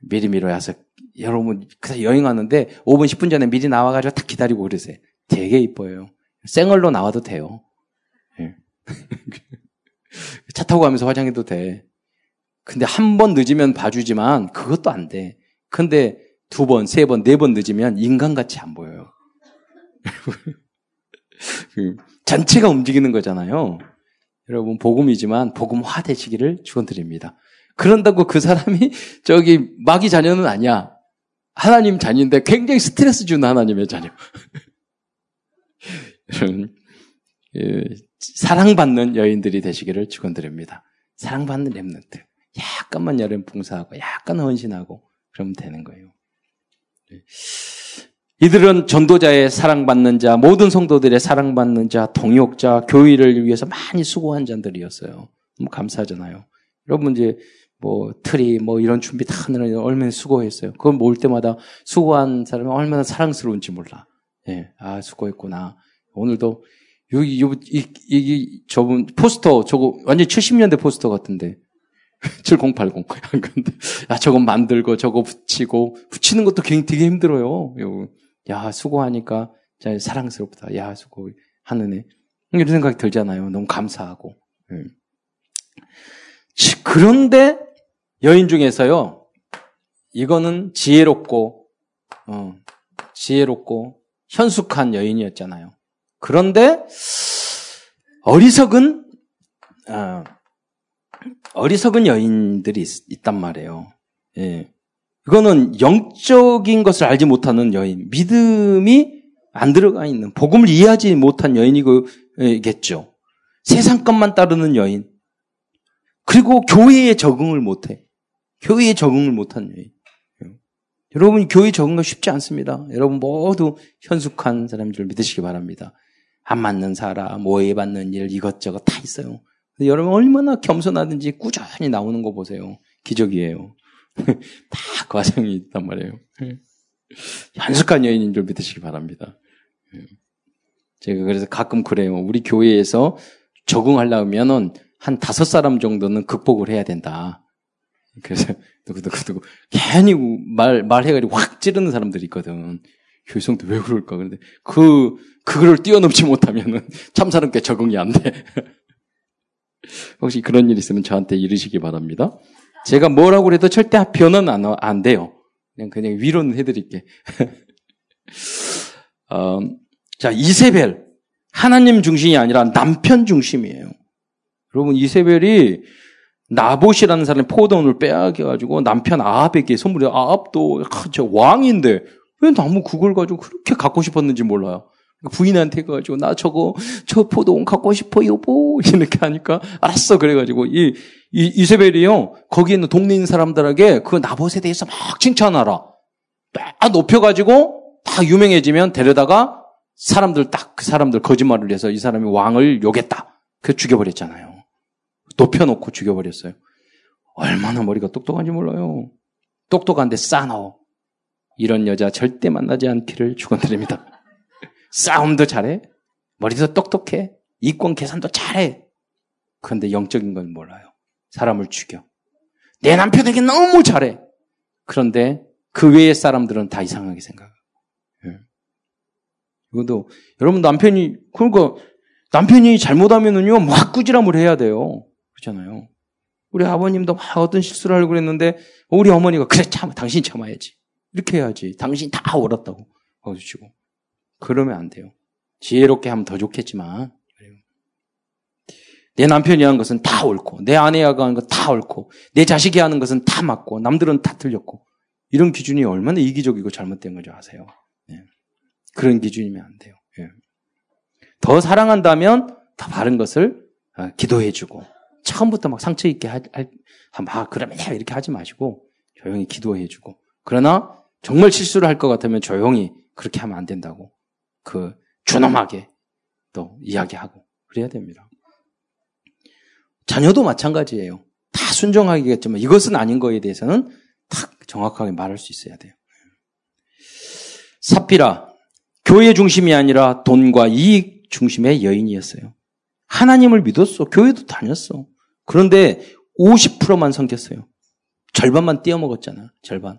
미리 미리 와서 여러분 그냥 여행하는데 5분 10분 전에 미리 나와가지고 딱 기다리고 그러세요. 되게 이뻐요. 생얼로 나와도 돼요. 네. (laughs) 차 타고 가면서 화장해도 돼. 근데 한 번 늦으면 봐주지만 그것도 안 돼. 근데 두 번, 세 번, 네 번 늦으면 인간같이 안 보여요. (laughs) 그 전체가 움직이는 거잖아요. 여러분 복음이지만 복음화 되시기를 축원드립니다. 그런다고 그 사람이 (laughs) 저기 마귀 자녀는 아니야. 하나님 자녀인데 굉장히 스트레스 주는 하나님의 자녀. (laughs) 예, 사랑받는 여인들이 되시기를 축원드립니다. 사랑받는 렘넌트. 약간만 여름 봉사하고 약간 헌신하고 그러면 되는 거예요. 네. 이들은 전도자의 사랑받는 자, 모든 성도들의 사랑받는 자, 동역자, 교회를 위해서 많이 수고한 자들이었어요. 너무 감사하잖아요. 여러분 이제 뭐 트리 뭐 이런 준비 다 하느라 얼마나 수고했어요. 그걸 모을 때마다 수고한 사람이 얼마나 사랑스러운지 몰라. 예, 아 수고했구나. 오늘도 여기 이, 이, 저분 포스터 저거 완전 70년대 포스터 같은데 (laughs) 7080. 근데 (laughs) 아 저거 만들고 저거 붙이고 붙이는 것도 굉장히 되게 힘들어요. 야, 수고하니까 잘 사랑스럽다. 야, 수고 하는 애. 이런 생각이 들잖아요. 너무 감사하고. 음. 그런데 여인 중에서요, 이거는 지혜롭고, 어, 지혜롭고, 현숙한 여인이었잖아요. 그런데, 어리석은, 어, 어리석은 여인들이 있, 단 말이에요. 예. 이거는 영적인 것을 알지 못하는 여인, 믿음이 안 들어가 있는, 복음을 이해하지 못한 여인이겠죠. 세상 것만 따르는 여인. 그리고 교회에 적응을 못해. 교회에 적응을 못한 여인. 여러분, 교회 적응가 쉽지 않습니다. 여러분 모두 현숙한 사람인 줄 믿으시기 바랍니다. 안 맞는 사람, 모해받는 일, 이것저것 다 있어요. 여러분 얼마나 겸손하든지 꾸준히 나오는 거 보세요. 기적이에요. (laughs) 다 과정이 있단 말이에요. 현숙한 여인인 줄 믿으시기 바랍니다. 제가 그래서 가끔 그래요. 우리 교회에서 적응하려면은 한 다섯 사람 정도는 극복을 해야 된다. 그래서 누구누구누구 괜히 말 말해가지고 확 찌르는 사람들이 있거든. 교회성도 왜 그럴까? 그런데 그 그거를 뛰어넘지 못하면은 참사람께 적응이 안 돼. (laughs) 혹시 그런 일 있으면 저한테 이르시기 바랍니다. 제가 뭐라고 해도 절대 변은 안, 안 돼요. 그냥 그냥 위로는 해드릴게. (laughs) 어, 자 이세벨 하나님 중심이 아니라 남편 중심이에요. 여러분 이세벨이 나봇이라는 사람이 포도원을 빼앗겨가지고 남편 아합에게 선물해. 아합도 저 왕인데 왜 나무 그걸 가지고 그렇게 갖고 싶었는지 몰라요. 부인한테 가지고 나 저거 저 포도원 갖고 싶어 여보. (laughs) 이렇게 하니까 알았어. 그래가지고 이, 이 이세벨이요 거기 있는 동네 있는 사람들에게 그 나봇에 대해서 막 칭찬하라. 딱 높여가지고 다 유명해지면 데려다가 사람들 딱 그 사람들 거짓말을 해서 이 사람이 왕을 욕했다. 그 죽여버렸잖아요. 높여놓고 죽여버렸어요. 얼마나 머리가 똑똑한지 몰라요. 똑똑한데 싸나워 이런 여자 절대 만나지 않기를 축원드립니다. 싸움도 잘해. 머리도 똑똑해. 이권 계산도 잘해. 그런데 영적인 건 몰라요. 사람을 죽여. 내 남편에게 너무 잘해. 그런데 그 외의 사람들은 다 이상하게 생각해요. 예. 이것도 여러분 남편이 그러니까 남편이 잘못하면은요 막 꾸지람을 해야 돼요. 그렇잖아요. 우리 아버님도 막 어떤 실수를 하려고 그랬는데 우리 어머니가 그래 참 당신 참아야지 이렇게 해야지 당신 다 옳았다고 해주시고 그러면 안 돼요. 지혜롭게 하면 더 좋겠지만 내 남편이 하는 것은 다 옳고 내 아내가 하는 것다 옳고 내 자식이 하는 것은 다 맞고 남들은 다 틀렸고 이런 기준이 얼마나 이기적이고 잘못된 건지 아세요? 네. 그런 기준이면 안 돼요. 네. 더 사랑한다면 더 바른 것을 어, 기도해주고 처음부터 막 상처 있게 하, 막 그러면 이렇게 하지 마시고 조용히 기도해주고 그러나 정말 실수를 할 것 같으면 조용히 그렇게 하면 안 된다고 그 준엄하게 또 이야기하고 그래야 됩니다. 자녀도 마찬가지예요. 다 순종하겠지만 이것은 아닌 거에 대해서는 딱 정확하게 말할 수 있어야 돼요. 사피라 교회 중심이 아니라 돈과 이익 중심의 여인이었어요. 하나님을 믿었어. 교회도 다녔어. 그런데 50%만 섬겼어요. 절반만 띄어먹었잖아. 절반.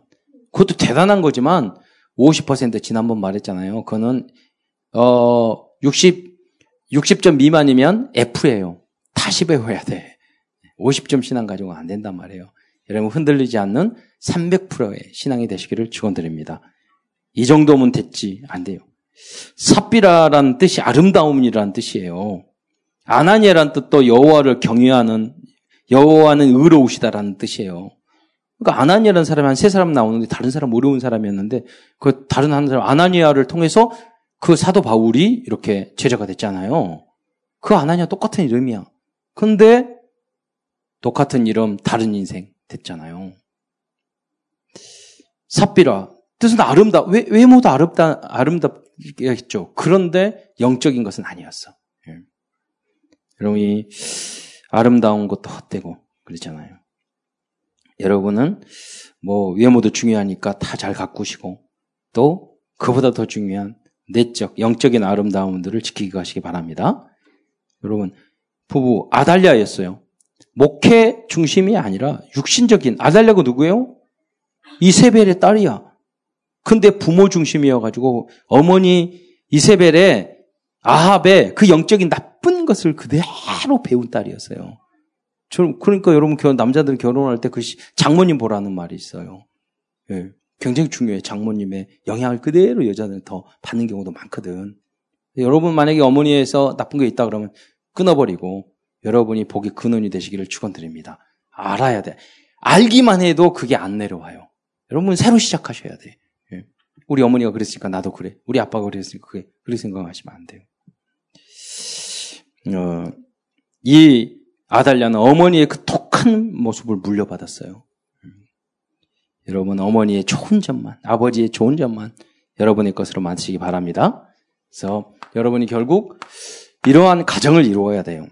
그것도 대단한 거지만 50% 지난번 말했잖아요. 그거는 어, 60, 60점 미만이면 F예요. 다시 배워야 돼. 50점 신앙 가지고 안 된단 말이에요. 여러분 흔들리지 않는 300%의 신앙이 되시기를 축원드립니다. 이 정도면 됐지 안 돼요. 삽비라라는 뜻이 아름다움이라는 뜻이에요. 아나니아라는 뜻도 여호와를 경외하는 여호와는 의로우시다라는 뜻이에요. 그러니까 아나니아라는 사람이 한 세 사람 나오는데 다른 사람 어려운 사람이었는데 그 다른 한 사람 아나니아를 통해서 그 사도 바울이 이렇게 제자가 됐잖아요. 그 아나니아 똑같은 이름이야. 근데 똑같은 이름 다른 인생 됐잖아요. 삽비라 뜻은 아름다 외, 외모도 아름다 아름답겠죠. 그런데 영적인 것은 아니었어. 예. 여러분이 아름다운 것도 헛되고 그랬잖아요. 여러분은 뭐 외모도 중요하니까 다 잘 가꾸시고 또 그보다 더 중요한 내적, 영적인 아름다움들을 지키기 가시기 바랍니다. 여러분, 부부 아달랴였어요. 목회 중심이 아니라 육신적인 아달랴가 누구예요? 이세벨의 딸이야. 근데 부모 중심이어가지고 어머니 이세벨의 아합의 그 영적인 나쁜 것을 그대로 배운 딸이었어요. 그러니까 여러분 남자들 결혼할 때 그 장모님 보라는 말이 있어요. 예, 굉장히 중요해. 장모님의 영향을 그대로 여자들은 더 받는 경우도 많거든. 여러분 만약에 어머니에서 나쁜 게 있다 그러면 끊어버리고 여러분이 복의 근원이 되시기를 축원드립니다. 알아야 돼. 알기만 해도 그게 안 내려와요. 여러분 새로 시작하셔야 돼. 예. 우리 어머니가 그랬으니까 나도 그래. 우리 아빠가 그랬으니까 그게 그렇게 생각하시면 안 돼요. 어, 이 아달랴는 어머니의 그 독한 모습을 물려받았어요. 음. 여러분 어머니의 좋은 점만, 아버지의 좋은 점만 여러분의 것으로 만드시기 바랍니다. 그래서 여러분이 결국 이러한 가정을 이루어야 돼요.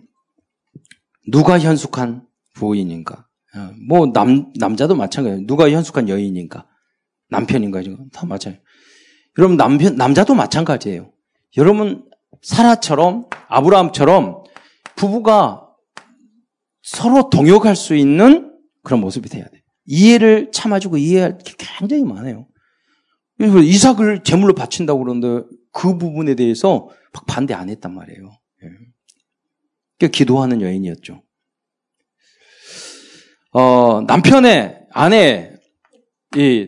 누가 현숙한 부인인가? 어, 뭐 남, 남자도 마찬가지예요. 누가 현숙한 여인인가? 남편인가? 다 마찬가지예요. 여러분 남편, 남자도 마찬가지예요. 여러분 사라처럼 아브라함처럼 부부가 서로 동역할 수 있는 그런 모습이 돼야 돼. 이해를 참아주고 이해할 게 굉장히 많아요. 그래서 이삭을 제물로 바친다고 그러는데 그 부분에 대해서 막 반대 안 했단 말이에요. 예. 기도하는 여인이었죠. 어, 남편의 아내, 이,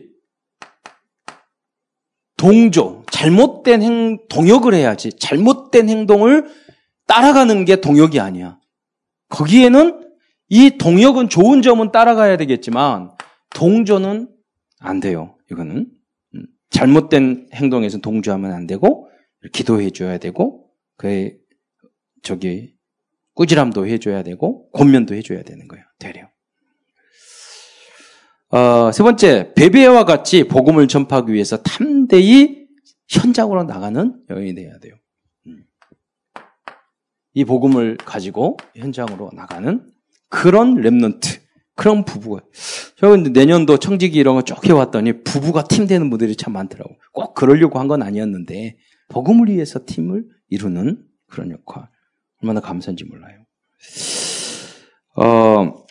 동조, 잘못된 행, 동역을 해야지. 잘못된 행동을 따라가는 게 동역이 아니야. 거기에는 이 동역은 좋은 점은 따라가야 되겠지만, 동조는 안 돼요. 이거는. 음, 잘못된 행동에서 동조하면 안 되고, 기도해 줘야 되고, 그, 저기, 꾸지람도 해줘야 되고, 권면도 해줘야 되는 거예요. 되려. 어, 세 번째, 베베와 같이 복음을 전파하기 위해서 탐대히 현장으로 나가는 여인이 돼야 돼요. 음. 이 복음을 가지고 현장으로 나가는 그런 랩런트, 그런 부부가. 저는 내년도 청지기 이런 거 쭉 해왔더니 부부가 팀 되는 분들이 참 많더라고요. 꼭 그러려고 한 건 아니었는데, 복음을 위해서 팀을 이루는 그런 역할. 얼마나 감사한지 몰라요. 어,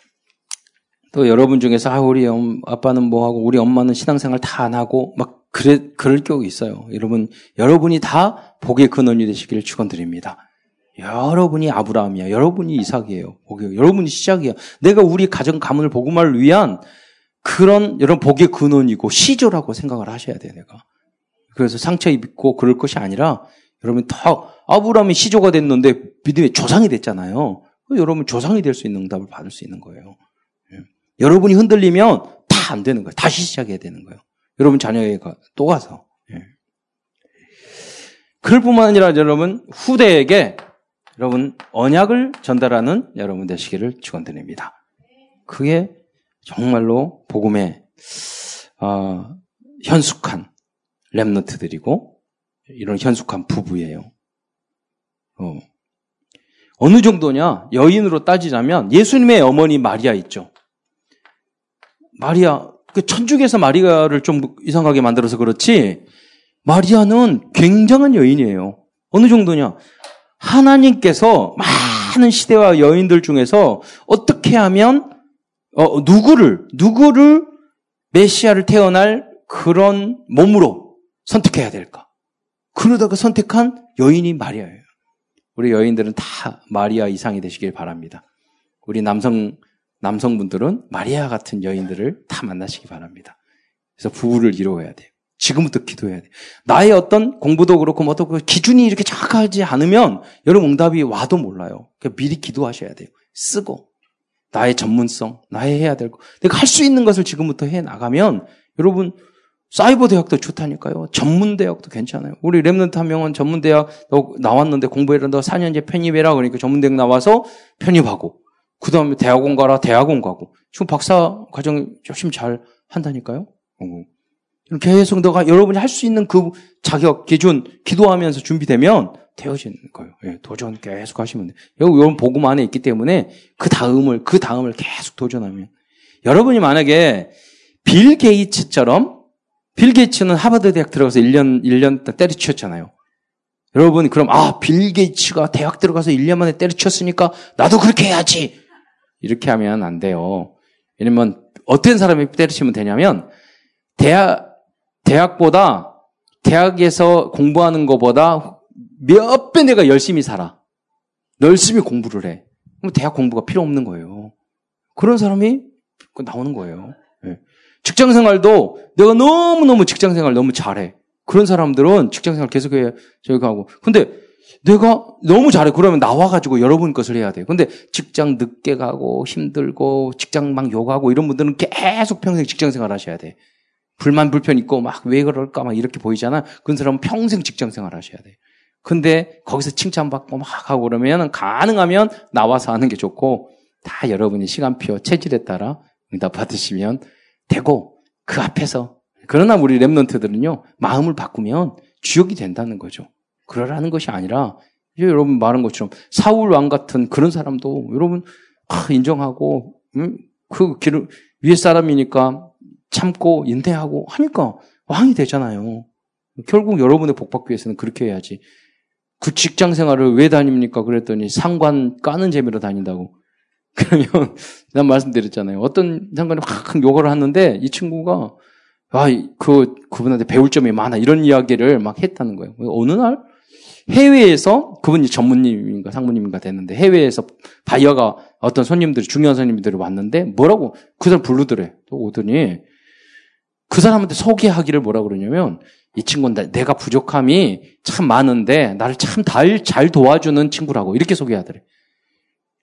또 여러분 중에서 아 우리 엄, 아빠는 뭐 하고 우리 엄마는 신앙생활 다 안 하고 막 그래 그럴 경우 있어요. 여러분 여러분이 다 복의 근원이 되시기를 축원드립니다. 여러분이 아브라함이야. 여러분이 이삭이에요. 복의 여러분이 시작이야. 내가 우리 가정 가문을 복음화를 위한 그런 여러분 복의 근원이고 시조라고 생각을 하셔야 돼 내가. 그래서 상처 입고 그럴 것이 아니라 여러분 다 아브라함이 시조가 됐는데 믿음의 조상이 됐잖아요. 여러분 조상이 될 수 있는 응답을 받을 수 있는 거예요. 여러분이 흔들리면 다 안 되는 거예요. 다시 시작해야 되는 거예요. 여러분 자녀에게 또 가서. 예. 그럴 뿐만 아니라 여러분 후대에게 여러분 언약을 전달하는 여러분 되시기를 축원드립니다. 그게 정말로 복음의 어, 현숙한 랩너트들이고 이런 현숙한 부부예요. 어. 어느 정도냐? 여인으로 따지자면 예수님의 어머니 마리아 있죠. 마리아, 그 천주교에서 마리아를 좀 이상하게 만들어서 그렇지, 마리아는 굉장한 여인이에요. 어느 정도냐? 하나님께서 많은 시대와 여인들 중에서 어떻게 하면, 어, 누구를, 누구를 메시아를 태어날 그런 몸으로 선택해야 될까? 그러다가 선택한 여인이 마리아예요. 우리 여인들은 다 마리아 이상이 되시길 바랍니다. 우리 남성 남성분들은 마리아 같은 여인들을 다 만나시기 바랍니다. 그래서 부부를 이루어야 돼요. 지금부터 기도해야 돼요. 나의 어떤 공부도 그렇고 뭐 어떤 기준이 이렇게 정확하지 않으면 여러분 응답이 와도 몰라요. 그러니까 미리 기도하셔야 돼요. 쓰고 나의 전문성, 나의 해야 될 거. 내가 할 수 있는 것을 지금부터 해 나가면 여러분 사이버 대학도 좋다니까요. 전문 대학도 괜찮아요. 우리 랩런트 한 명은 전문 대학 나왔는데 공부해란다 4년제 편입해라 그러니까 전문 대학 나와서 편입하고 그 다음에 대학원 가라, 대학원 가고. 지금 박사 과정 열심히 잘 한다니까요? 어. 계속 너가 여러분이 할 수 있는 그 자격, 기준, 기도하면서 준비되면 되어지는 거예요. 예, 도전 계속 하시면 돼요. 이런 복음 안에 있기 때문에 그 다음을, 그 다음을 계속 도전하면. 여러분이 만약에 빌 게이츠처럼, 빌 게이츠는 하버드 대학 들어가서 1년, 1년 때려치웠잖아요. 여러분, 그럼, 아, 빌 게이츠가 대학 들어가서 1년 만에 때려치웠으니까 나도 그렇게 해야지. 이렇게 하면 안 돼요. 왜냐면 어떤 사람이 때려치면 되냐면 대학 대학보다 대학에서 공부하는 것보다 몇 배 내가 열심히 살아. 열심히 공부를 해. 그럼 대학 공부가 필요 없는 거예요. 그런 사람이 나오는 거예요. 네. 직장 생활도 내가 너무너무 직장 생활 너무 잘해. 그런 사람들은 직장 생활 계속해, 저기 하고. 근데 내가 너무 잘해. 그러면 나와가지고 여러분 것을 해야 돼. 근데 직장 늦게 가고 힘들고 직장 막 욕하고 이런 분들은 계속 평생 직장 생활 하셔야 돼. 불만 불편 있고 막 왜 그럴까 막 이렇게 보이잖아. 그런 사람은 평생 직장 생활 하셔야 돼. 근데 거기서 칭찬받고 막 하고 그러면 가능하면 나와서 하는 게 좋고 다 여러분이 시간표 체질에 따라 응답 받으시면 되고 그 앞에서 그러나 우리 랩런트들은요 마음을 바꾸면 주역이 된다는 거죠. 그러라는 것이 아니라 여러분 말한 것처럼 사울 왕 같은 그런 사람도 여러분 아, 인정하고 음, 그 길을 위에 사람이니까 참고 인내하고 하니까 왕이 되잖아요. 결국 여러분의 복받기 위해서는 그렇게 해야지. 그 직장 생활을 왜 다닙니까? 그랬더니 상관 까는 재미로 다닌다고. (laughs) 그러면 난 말씀드렸잖아요. 어떤 상관이 확 욕을 하는데 이 친구가 아, 그 그분한테 배울 점이 많아 이런 이야기를 막 했다는 거예요. 어느 날 해외에서 그분이 전무님인가 상무님인가 됐는데 해외에서 바이어가 어떤 손님들이 중요한 손님들이 왔는데 뭐라고 그 사람 부르더래. 또 오더니 그 사람한테 소개하기를 뭐라 그러냐면 이 친구는 내가 부족함이 참 많은데 나를 참 잘 도와주는 친구라고 이렇게 소개하더래.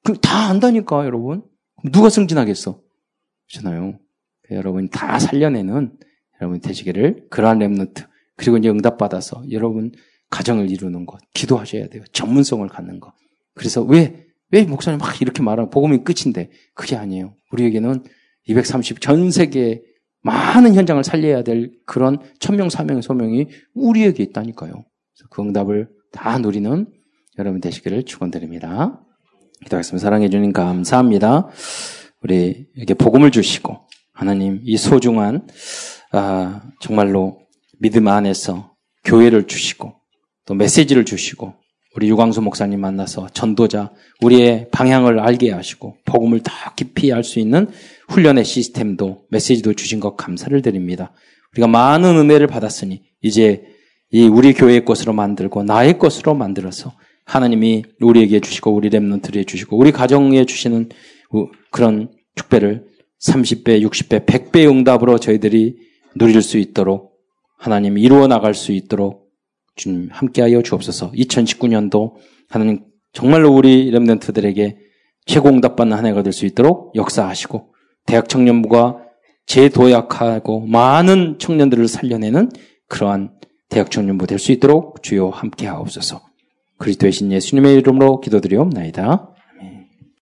그다 안다니까 여러분. 누가 승진하겠어? 그렇잖아요. 여러분 다 살려내는 여러분 되시기를 그러한 랩너트 그리고 이제 응답받아서 여러분 가정을 이루는 것 기도하셔야 돼요. 전문성을 갖는 것. 그래서 왜 왜 목사님 막 이렇게 말하고 복음이 끝인데 그게 아니에요. 우리에게는 230 전 세계 많은 현장을 살려야 될 그런 천명 사명의 소명이 우리에게 있다니까요. 그 응답을 다 누리는 여러분 되시기를 축원드립니다. 기도하겠습니다. 사랑해 주님 감사합니다. 우리에게 복음을 주시고 하나님 이 소중한 아, 정말로 믿음 안에서 교회를 주시고 또 메시지를 주시고 우리 유광수 목사님 만나서 전도자 우리의 방향을 알게 하시고 복음을 더 깊이 알 수 있는 훈련의 시스템도 메시지도 주신 것 감사를 드립니다. 우리가 많은 은혜를 받았으니 이제 이 우리 교회의 것으로 만들고 나의 것으로 만들어서 하나님이 우리에게 주시고 우리 랩런트에 주시고 우리 가정에 주시는 그런 축배를 30배, 60배, 100배 응답으로 저희들이 누릴 수 있도록 하나님 이루어 나갈 수 있도록 주님 함께하여 주옵소서. 2019년도 하나님 정말로 우리 렘넌트들에게 최고 응답받는 한 해가 될 수 있도록 역사하시고 대학 청년부가 제도약하고 많은 청년들을 살려내는 그러한 대학 청년부 될 수 있도록 주여 함께 하옵소서. 그리스도의 신 예수님의 이름으로 기도드리옵나이다.